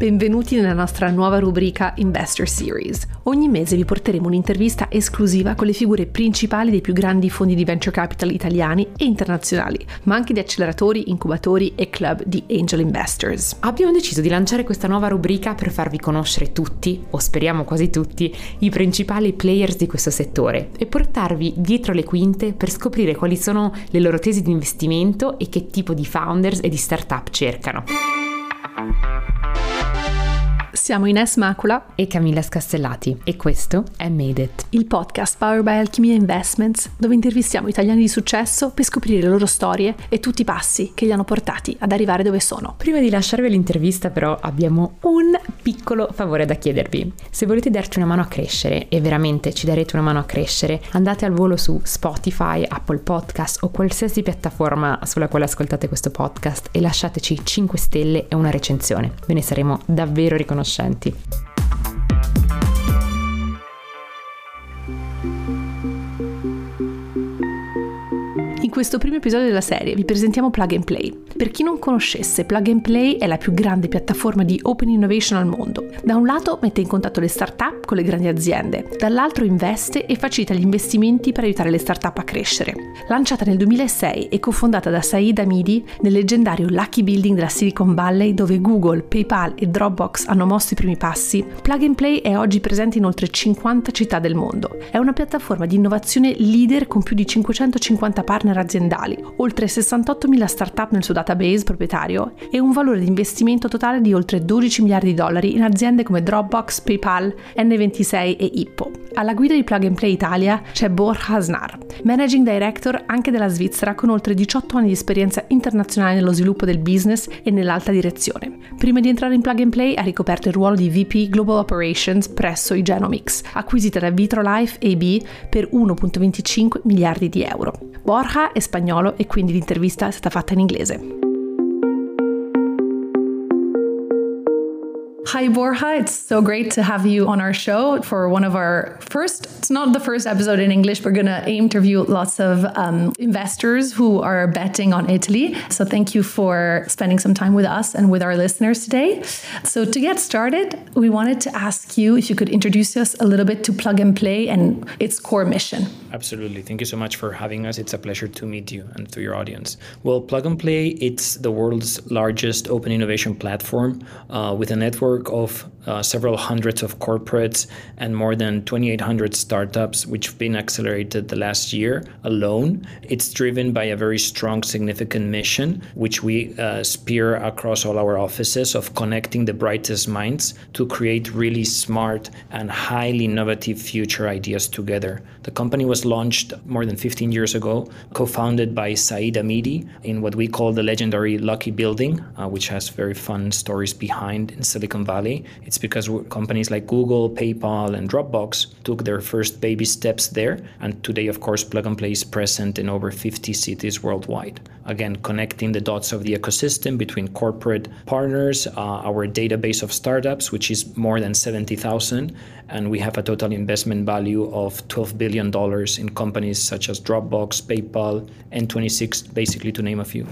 Benvenuti nella nostra nuova rubrica Investor Series. Ogni mese vi porteremo un'intervista esclusiva con le figure principali dei più grandi fondi di venture capital italiani e internazionali, ma anche di acceleratori, incubatori e club di angel investors. Abbiamo deciso di lanciare questa nuova rubrica per farvi conoscere tutti, o speriamo quasi tutti, i principali players di questo settore e portarvi dietro le quinte per scoprire quali sono le loro tesi di investimento e che tipo di founders e di startup cercano. Siamo Ines Macula e Camilla Scastellati e questo è Made It, il podcast powered by Alchimia Investments dove intervistiamo italiani di successo per scoprire le loro storie e tutti i passi che li hanno portati ad arrivare dove sono. Prima di lasciarvi l'intervista però abbiamo un piccolo favore da chiedervi. Se volete darci una mano a crescere e veramente ci darete una mano a crescere, andate al volo su Spotify, Apple Podcast o qualsiasi piattaforma sulla quale ascoltate questo podcast e lasciateci 5 stelle e una recensione. Ve ne saremo davvero riconoscenti conoscenti. In questo primo episodio della serie vi presentiamo Plug and Play. Per chi non conoscesse, Plug and Play è la più grande piattaforma di open innovation al mondo. Da un lato mette in contatto le start-up con le grandi aziende, dall'altro investe e facilita gli investimenti per aiutare le start-up a crescere. Lanciata nel 2006 e cofondata da Saeed Hamidi nel leggendario Lucky Building della Silicon Valley dove Google, PayPal e Dropbox hanno mosso i primi passi, Plug and Play è oggi presente in oltre 50 città del mondo. È una piattaforma di innovazione leader con più di 550 partner aziendali, oltre 68.000 start-up nel suo database proprietario e un valore di investimento totale di oltre 12 miliardi di dollari in aziende come Dropbox, PayPal, N26 e Ippo. Alla guida di Plug and Play Italia c'è Borja Asnar, Managing Director anche della Svizzera con oltre 18 anni di esperienza internazionale nello sviluppo del business e nell'alta direzione. Prima di entrare in Plug and Play ha ricoperto il ruolo di VP Global Operations presso i Genomics, acquisita da Vitrolife AB per 1.25 miliardi di euro. Borja è spagnolo e quindi l'intervista è stata fatta in inglese. Hi, Borja. It's so great to have you on our show for one of our first, it's not the first episode in English. We're going to interview lots of um, investors who are betting on Italy. So thank you for spending some time with us and with our listeners today. So to get started, we wanted to ask you if you could introduce us a little bit to Plug and Play and its core mission. Absolutely. Thank you so much for having us. It's a pleasure to meet you and to your audience. Well, Plug and Play, it's the world's largest open innovation platform uh, with a network network of uh, several hundreds of corporates and more than 2,800 startups, which have been accelerated the last year alone. It's driven by a very strong, significant mission, which we uh, spear across all our offices of connecting the brightest minds to create really smart and highly innovative future ideas together. The company was launched more than 15 years ago, co founded by Saeed Amidi in what we call the legendary Lucky Building, uh, which has very fun stories behind in Silicon Valley. It's because companies like Google, PayPal, and Dropbox took their first baby steps there. And today, of course, Plug and Play is present in over 50 cities worldwide. Again, connecting the dots of the ecosystem between corporate partners, uh, our database of startups, which is more than 70,000, and we have a total investment value of $12 billion in companies such as Dropbox, PayPal, N26, basically to name a few.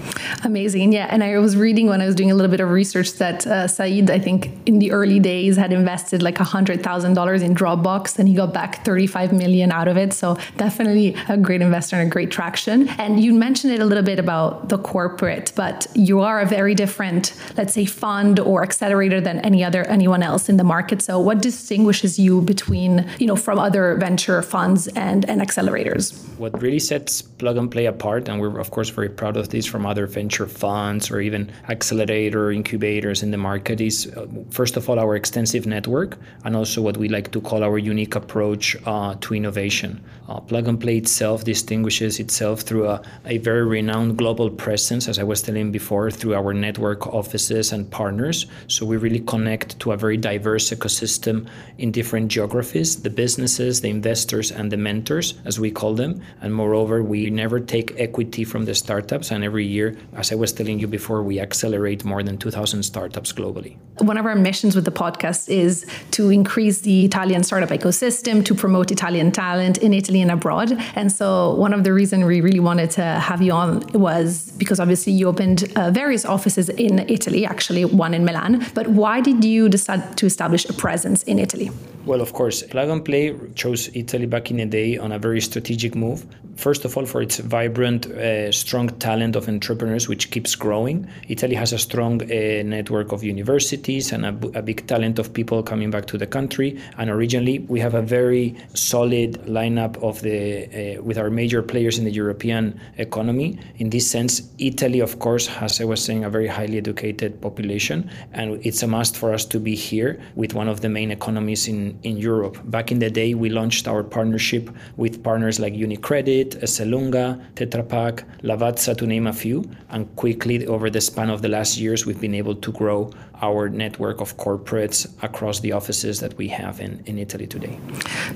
Amazing. Yeah. And I was reading when I was doing a little bit of research that uh, Saeed, I think in the early days, had invested like $100,000 in Dropbox and he got back 35 million out of it. So definitely a great investor and a great traction. And you mentioned it a little bit about the corporate, but you are a very different, let's say, fund or accelerator than any other anyone else in the market. So what distinguishes you between, you know, from other venture funds and, and accelerators? What really sets Plug and Play apart, and we're of course very proud of this from other venture funds or even accelerator incubators in the market, is uh, first of all our extensive network and also what we like to call our unique approach uh, to innovation. Uh, Plug and Play itself distinguishes itself through a, a very renowned global presence, as I was telling before, through our network offices and partners. So we really connect to a very diverse ecosystem in different geographies, the businesses, the investors, and the mentors, as we call them. And moreover, we never take equity from the startups. And every year, as I was telling you before, we accelerate more than 2,000 startups globally. One of our missions with the podcast is to increase the Italian startup ecosystem, to promote Italian talent in Italy and abroad. And so, one of the reasons we really wanted to have you on was because obviously you opened uh, various offices in Italy, actually, one in Milan. But why did you decide to establish a presence in Italy? Well, of course, Plug and Play chose Italy back in the day on a very strategic move. First of all, for its vibrant, uh, strong talent of entrepreneurs, which keeps growing. Italy has a strong uh, network of universities and a, big talent of people coming back to the country. And originally, we have a very solid lineup of the uh, with our major players in the European economy. In this sense, Italy, of course, has, I was saying, a very highly educated population, and it's a must for us to be here with one of the main economies in in, Europe. Back in the day, we launched our partnership with partners like UniCredit, Esselunga, Tetra Pak, Lavazza, to name a few. And quickly, over the span of the last years, we've been able to grow our network of corporates across the offices that we have in, in Italy today.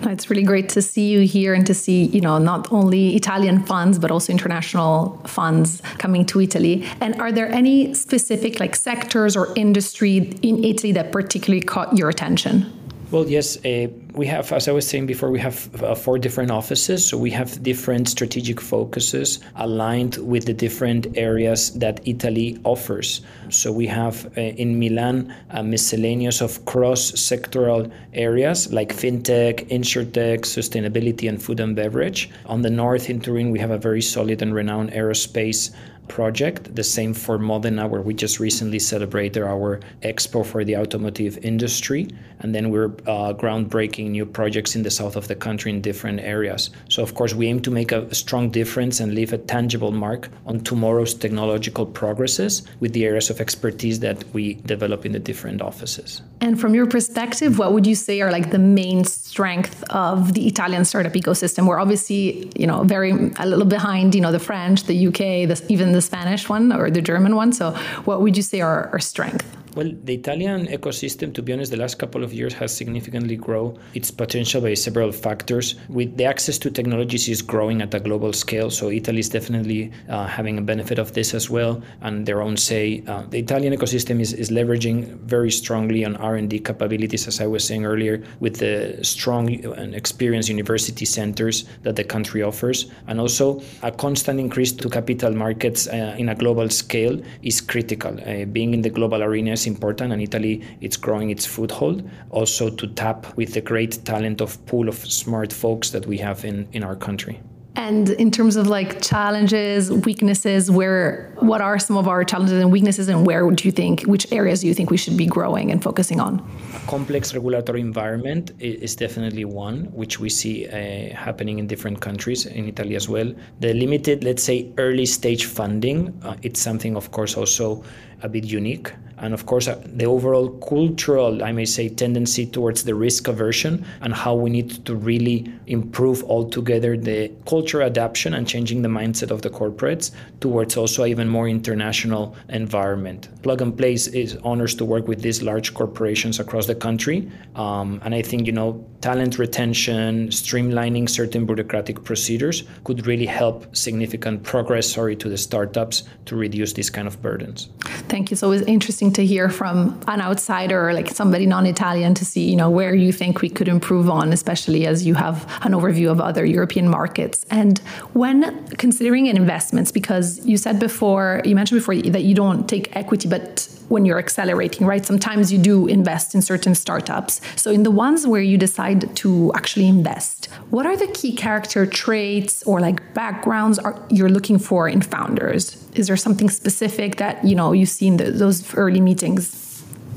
No, it's really great to see you here and to see, you know, not only Italian funds, but also international funds coming to Italy. And are there any specific like sectors or industry in Italy that particularly caught your attention? Well, yes, uh, we have, as I was saying before, we have uh, four different offices. So we have different strategic focuses aligned with the different areas that Italy offers. So we have uh, in Milan a miscellaneous of cross sectoral areas like fintech, insurtech, sustainability, and food and beverage. On the north in Turin, we have a very solid and renowned aerospace project. The same for Modena, where we just recently celebrated our expo for the automotive industry. And then we're uh, groundbreaking new projects in the south of the country in different areas. So, of course, we aim to make a, strong difference and leave a tangible mark on tomorrow's technological progresses with the areas of expertise that we develop in the different offices. And from your perspective, what would you say are like the main strength of the Italian startup ecosystem? We're obviously, you know, very a little behind, you know, the French, the UK, the, even the Spanish one or the German one. So, what would you say are our strength? Well, the Italian ecosystem, to be honest, the last couple of years has significantly grown its potential by several factors. With the access to technologies is growing at a global scale, so Italy is definitely uh, having a benefit of this as well, and their own say. Uh, the Italian ecosystem is, is leveraging very strongly on R&D capabilities, as I was saying earlier, with the strong and experienced university centers that the country offers, and also a constant increase to capital markets uh, in a global scale is critical. Uh, being in the global arena important, and Italy it's growing its foothold. Also to tap with the great talent of pool of smart folks that we have in in our country. And in terms of like challenges, weaknesses, where what are some of our challenges and weaknesses, and where do you think which areas do you think we should be growing and focusing on? A complex regulatory environment is definitely one which we see uh, happening in different countries, in Italy as well. The limited, let's say, early stage funding, uh, it's something, of course, also a bit unique and of course uh, the overall cultural i may say tendency towards the risk aversion and how we need to really improve altogether the cultural adaptation and changing the mindset of the corporates towards also even more international environment. Plug and play is honors to work with these large corporations across the country. Um, and i think you know talent retention streamlining certain bureaucratic procedures could really help significant progress sorry to the startups to reduce these kind of burdens thank you so it's interesting to hear from an outsider, like somebody non-Italian, to see you know where you think we could improve on, especially as you have an overview of other European markets. And when considering investments, because you said before, you mentioned before that you don't take equity, but when you're accelerating, right? Sometimes you do invest in certain startups. So, in the ones where you decide to actually invest, what are the key character traits or like backgrounds are you're looking for in founders? Is there something specific that you know you see in the, those early meetings?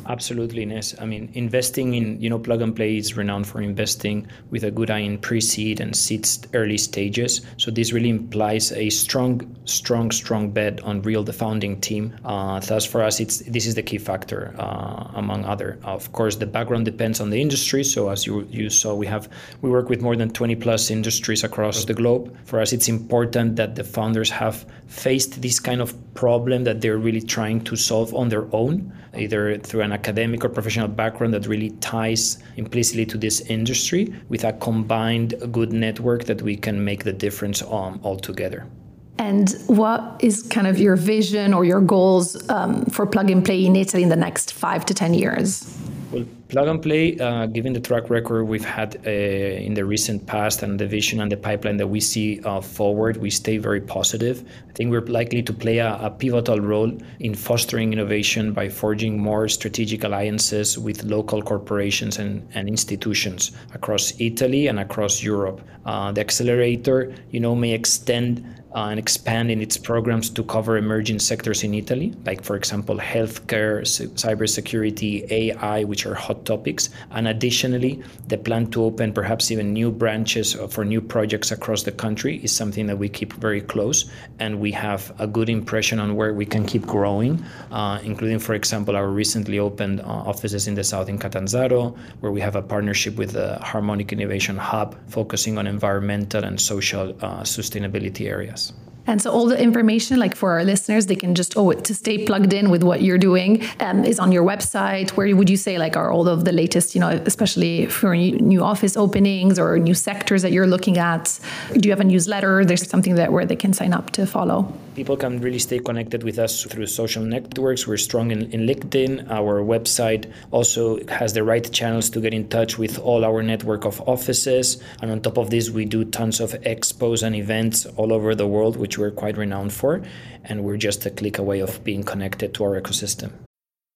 Absolutely, Ines. I mean, investing in, you know, Plug and Play is renowned for investing with a good eye in pre-seed and seed early stages. So this really implies a strong, strong, strong bet on real the founding team. Uh, thus, for us, it's this is the key factor uh, among other. Of course, the background depends on the industry. So as you you saw, we have we work with more than 20 plus industries across the globe. For us, it's important that the founders have faced this kind of problem that they're really trying to solve on their own, either through an academic or professional background that really ties implicitly to this industry with a combined good network that we can make the difference on altogether. And what is kind of your vision or your goals um, for Plug and Play in Italy in the next five to 10 years? Well, plug and play, uh, given the track record we've had uh, in the recent past and the vision and the pipeline that we see uh, forward, we stay very positive. I think we're likely to play a, a, pivotal role in fostering innovation by forging more strategic alliances with local corporations and, and institutions across Italy and across Europe. Uh, the accelerator, you know, may extend uh, and expand in its programs to cover emerging sectors in Italy, like, for example, healthcare, c- cybersecurity, AI, which are hot topics. And additionally, the plan to open perhaps even new branches for new projects across the country is something that we keep very close. And we have a good impression on where we can keep growing, uh, including, for example, our recently opened uh, offices in the south in Catanzaro, where we have a partnership with the Harmonic Innovation Hub, focusing on environmental and social uh, sustainability areas. And so all the information, like for our listeners, they can just oh to stay plugged in with what you're doing um, is on your website. Where would you say like are all of the latest, you know, especially for new office openings or new sectors that you're looking at? Do you have a newsletter? There's something that where they can sign up to follow. People can really stay connected with us through social networks. We're strong in, in LinkedIn. Our website also has the right channels to get in touch with all our network of offices. And on top of this, we do tons of expos and events all over the world, which we're quite renowned for. And we're just a click away of being connected to our ecosystem.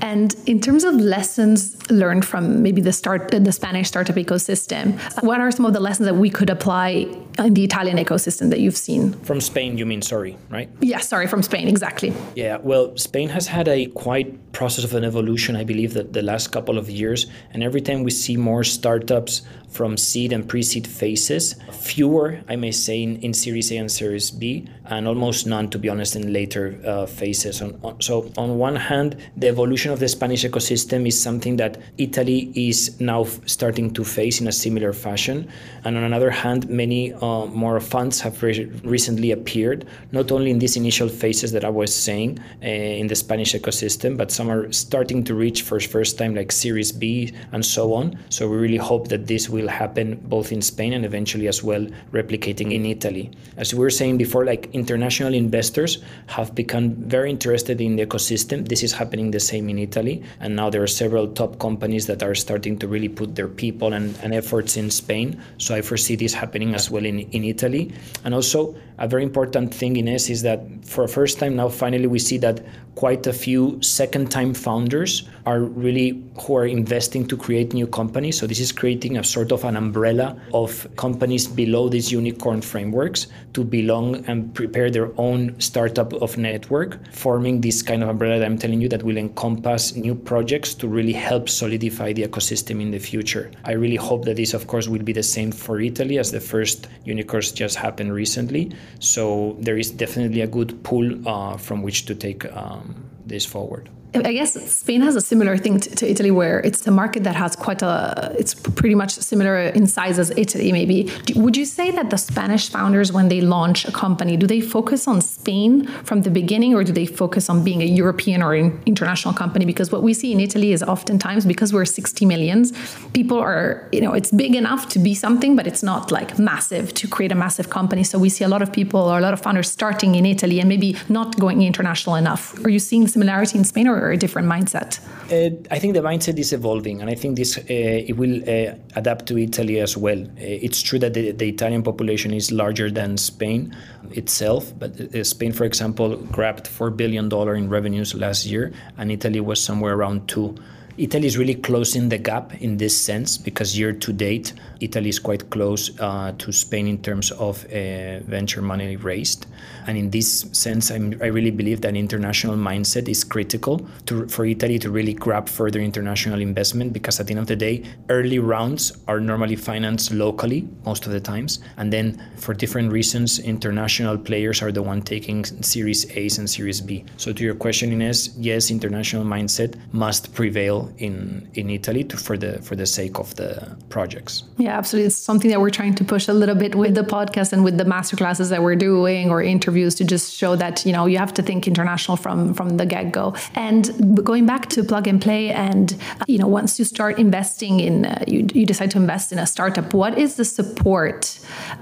And in terms of lessons learned from maybe the start the Spanish startup ecosystem, what are some of the lessons that we could apply in the Italian ecosystem that you've seen? From Spain, you mean? Sorry, right? Yeah, sorry, from Spain, exactly. Yeah, well, Spain has had a quite process of an evolution, I believe, that the last couple of years, and every time we see more startups from seed and pre-seed phases, fewer, I may say, in, in Series A and Series B, and almost none, to be honest, in later uh, phases. On, on, so, on one hand, the evolution of the Spanish ecosystem is something that Italy is now starting to face in a similar fashion, and on another hand, many uh, more funds have re- recently appeared, not only in these initial phases that I was saying uh, in the Spanish ecosystem, but some are starting to reach for first time, like Series B and so on. So, we really hope that this will happen both in Spain and eventually as well replicating in Italy. As we were saying before, like international investors have become very interested in the ecosystem. This is happening the same in Italy. And now there are several top companies that are starting to really put their people and, and efforts in Spain. So I foresee this happening as well in, in Italy. And also, a very important thing in S is that for a first time now, finally, we see that quite a few second time founders are really who are investing to create new companies. So this is creating a sort of an umbrella of companies below these unicorn frameworks to belong and prepare their own startup of network, forming this kind of umbrella that I'm telling you that will encompass new projects to really help solidify the ecosystem in the future. I really hope that this, of course, will be the same for Italy as the first unicorns just happened recently. So there is definitely a good pool uh, from which to take um, this forward. I guess Spain has a similar thing to, to, Italy, where it's a market that has quite a. It's pretty much similar in size as Italy. Maybe do, would you say that the Spanish founders, when they launch a company, do they focus on Spain from the beginning, or do they focus on being a European or an international company? Because what we see in Italy is oftentimes because we're 60 millions, people are you know it's big enough to be something, but it's not like massive to create a massive company. So we see a lot of people or a lot of founders starting in Italy and maybe not going international enough. Are you seeing similarity in Spain or? Or a different mindset? Uh, I think the mindset is evolving, and I think this uh, it will uh, adapt to Italy as well. Uh, it's true that the, the, Italian population is larger than Spain itself, but uh, Spain, for example, grabbed four billion dollar in revenues last year, and Italy was somewhere around two. Italy is really closing the gap in this sense because year to date, Italy is quite close uh, to Spain in terms of uh, venture money raised. And in this sense, I'm, i really believe that international mindset is critical to, for Italy to really grab further international investment because at the end of the day, early rounds are normally financed locally most of the times. And then for different reasons, international players are the one taking Series A's and Series B. So to your question, Ines, yes, international mindset must prevail in in Italy to, for the for the sake of the projects. Yeah, absolutely. It's something that we're trying to push a little bit with the podcast and with the masterclasses that we're doing or interviews to just show that you know you have to think international from from the get go. And going back to plug and play, and you know once you start investing in uh, you, you decide to invest in a startup, what is the support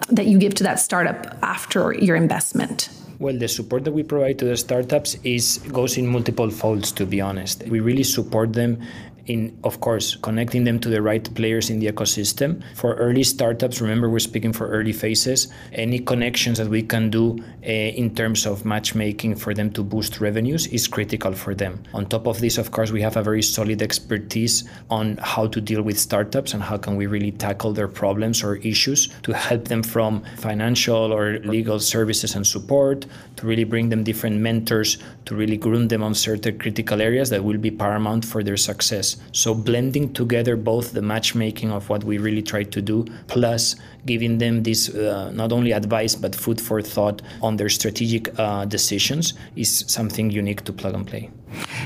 that you give to that startup after your investment? Well, the support that we provide to the startups is goes in multiple folds. To be honest, we really support them in of course connecting them to the right players in the ecosystem. For early startups remember we're speaking for early phases. Any connections that we can do uh, in terms of matchmaking for them to boost revenues is critical for them. On top of this of course we have a very solid expertise on how to deal with startups and how can we really tackle their problems or issues to help them from financial or legal services and support to really bring them different mentors to really groom them on certain critical areas that will be paramount for their success so blending together both the matchmaking of what we really try to do, plus giving them this uh, not only advice but food for thought on their strategic uh, decisions is something unique to Plug and Play.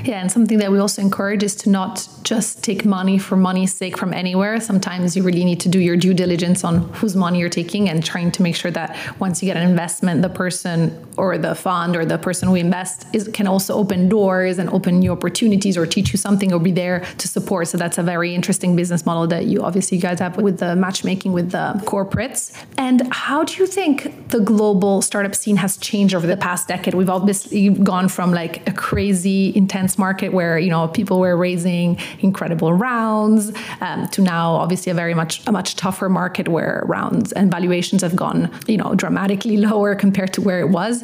Yeah, and something that we also encourage is to not just take money for money's sake from anywhere. Sometimes you really need to do your due diligence on whose money you're taking and trying to make sure that once you get an investment, the person or the fund or the person who invests is, can also open doors and open new opportunities or teach you something or be there to support. So that's a very interesting business model that you obviously you guys have with the matchmaking with the corporates. And how do you think the global startup scene has changed over the past decade? We've obviously gone from like a crazy intense market where you know people were raising incredible rounds um, to now obviously a very much a much tougher market where rounds and valuations have gone you know dramatically lower compared to where it was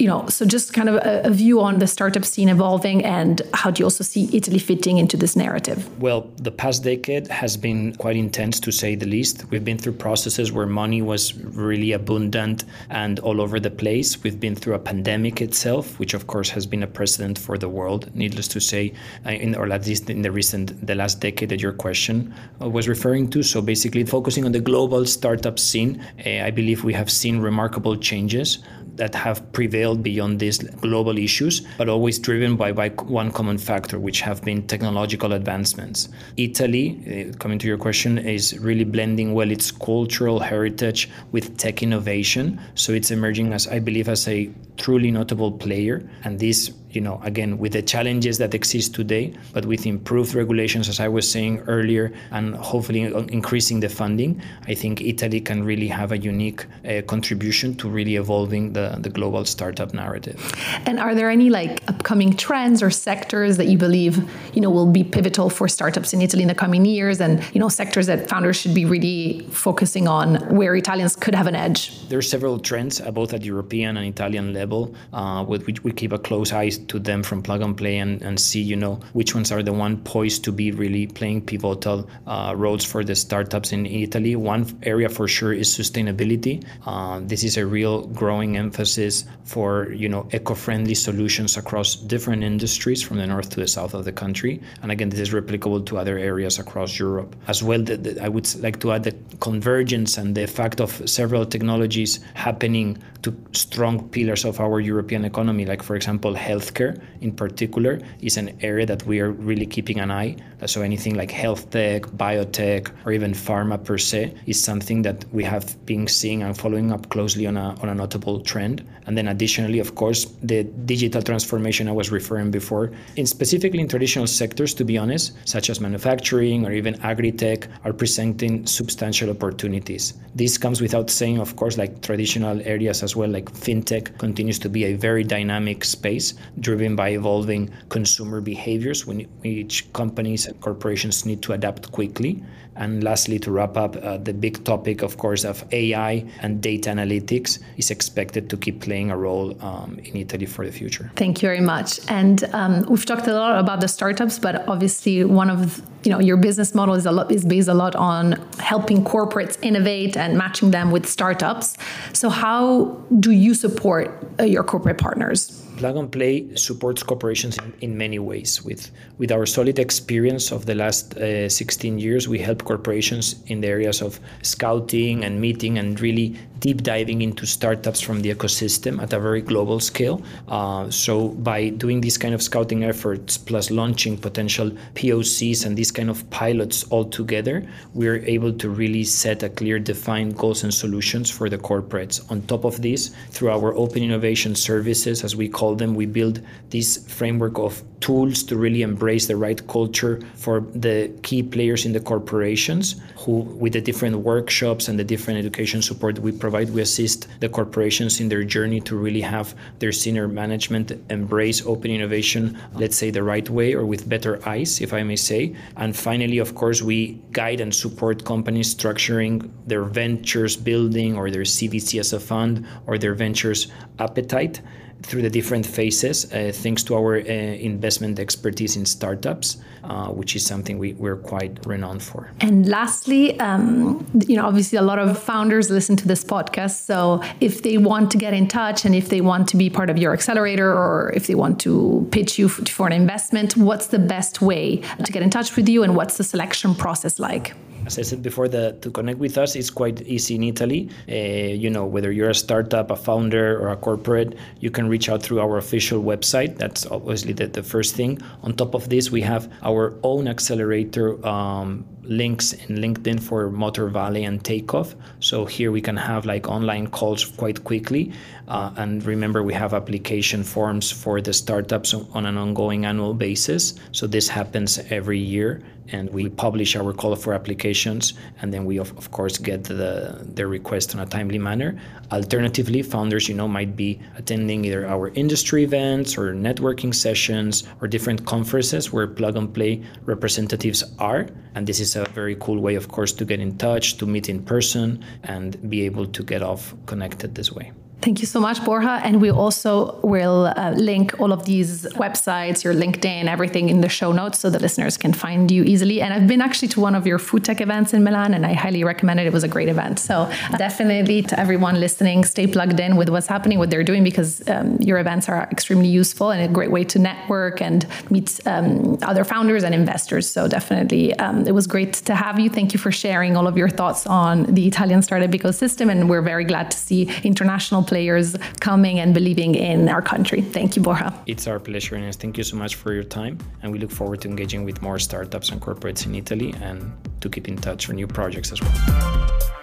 you know, so just kind of a, a, view on the startup scene evolving and how do you also see Italy fitting into this narrative? Well, the past decade has been quite intense to say the least. We've been through processes where money was really abundant and all over the place. We've been through a pandemic itself, which of course has been a precedent for the world, needless to say, uh, in, or at least in the recent, the last decade that your question uh, was referring to. So basically, focusing on the global startup scene, uh, I believe we have seen remarkable changes that have prevailed beyond these global issues, but always driven by, by one common factor, which have been technological advancements. Italy, uh, coming to your question, is really blending well its cultural heritage with tech innovation. So it's emerging as, I believe, as a truly notable player. And this you know, again, with the challenges that exist today, but with improved regulations, as I was saying earlier, and hopefully increasing the funding, I think Italy can really have a unique uh, contribution to really evolving the, the global startup narrative. And are there any like upcoming trends or sectors that you believe, you know, will be pivotal for startups in Italy in the coming years and, you know, sectors that founders should be really focusing on where Italians could have an edge? There are several trends, uh, both at European and Italian level, uh, with which we keep a close eye to them from plug and play and, and see you know which ones are the one poised to be really playing pivotal uh, roles for the startups in Italy. One area for sure is sustainability. Uh, this is a real growing emphasis for you know eco-friendly solutions across different industries from the north to the south of the country. And again, this is replicable to other areas across Europe as well. The, the, I would like to add the convergence and the fact of several technologies happening to strong pillars of our European economy, like for example health healthcare in particular is an area that we are really keeping an eye. Uh, so anything like health tech, biotech, or even pharma per se is something that we have been seeing and following up closely on a, on a notable trend. And then additionally, of course, the digital transformation I was referring before, in specifically in traditional sectors, to be honest, such as manufacturing or even agri-tech, are presenting substantial opportunities. This comes without saying, of course, like traditional areas as well, like fintech continues to be a very dynamic space driven by evolving consumer behaviors, when, which companies corporations need to adapt quickly. And lastly, to wrap up, uh, the big topic, of course, of AI and data analytics is expected to keep playing a role um, in Italy for the future. Thank you very much. And um, we've talked a lot about the startups, but obviously, one of you know your business model is a lot is based a lot on helping corporates innovate and matching them with startups. So, how do you support uh, your corporate partners? Plug and Play supports corporations in, in many ways. With with our solid experience of the last uh, 16 years, we help corporations in the areas of scouting and meeting and really deep diving into startups from the ecosystem at a very global scale. Uh, so by doing these kind of scouting efforts plus launching potential POCs and these kind of pilots all together, we're able to really set a clear defined goals and solutions for the corporates. On top of this, through our open innovation services, as we call them, we build this framework of tools to really embrace the right culture for the key players in the corporations who with the different workshops and the different education support we provide we assist the corporations in their journey to really have their senior management embrace open innovation let's say the right way or with better eyes if i may say. And finally of course we guide and support companies structuring their ventures building or their cvc as a fund or their ventures appetite through the different phases, uh, thanks to our uh, investment expertise in startups, uh, which is something we, we're quite renowned for. And lastly, um, you know, obviously a lot of founders listen to this podcast. So if they want to get in touch and if they want to be part of your accelerator or if they want to pitch you for an investment, what's the best way to get in touch with you and what's the selection process like? as I said before, the, to connect with us is quite easy in Italy. Uh, you know, whether you're a startup, a founder, or a corporate, you can reach out through our official website. That's obviously the, the first thing. On top of this, we have our own accelerator um, links in LinkedIn for Motor Valley and Takeoff. So here we can have like online calls quite quickly. Uh, and remember, we have application forms for the startups on an ongoing annual basis. So this happens every year and we publish our call for applications and then we of, of course get the, the request in a timely manner alternatively founders you know might be attending either our industry events or networking sessions or different conferences where plug and play representatives are and this is a very cool way of course to get in touch to meet in person and be able to get off connected this way Thank you so much, Borja. And we also will uh, link all of these websites, your LinkedIn, everything in the show notes so the listeners can find you easily. And I've been actually to one of your food tech events in Milan and I highly recommend it. It was a great event. So definitely to everyone listening, stay plugged in with what's happening, what they're doing, because um, your events are extremely useful and a great way to network and meet um, other founders and investors. So definitely um, it was great to have you. Thank you for sharing all of your thoughts on the Italian startup ecosystem. And we're very glad to see international players coming and believing in our country. Thank you, Borja. It's our pleasure, Ines. Thank you so much for your time. And we look forward to engaging with more startups and corporates in Italy and to keep in touch for new projects as well.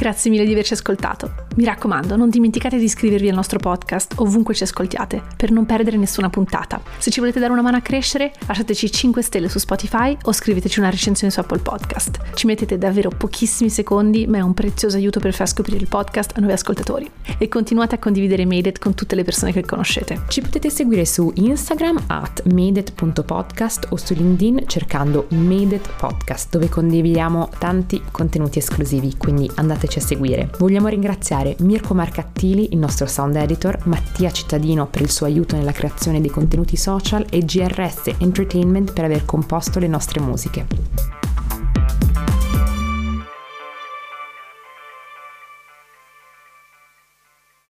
Grazie mille di averci ascoltato. Mi raccomando, non dimenticate di iscrivervi al nostro podcast ovunque ci ascoltiate, per non perdere nessuna puntata. Se ci volete dare una mano a crescere, lasciateci 5 stelle su Spotify o scriveteci una recensione su Apple Podcast. Ci mettete davvero pochissimi secondi, ma è un prezioso aiuto per far scoprire il podcast a nuovi ascoltatori. E continuate a condividere Made It con tutte le persone che conoscete. Ci potete seguire su Instagram at madeit.podcast o su LinkedIn cercando Made It Podcast, dove condividiamo tanti contenuti esclusivi, quindi andateci a seguire. Vogliamo ringraziare Mirko Marcattili, il nostro sound editor, Mattia Cittadino per il suo aiuto nella creazione dei contenuti social e GRS Entertainment per aver composto le nostre musiche.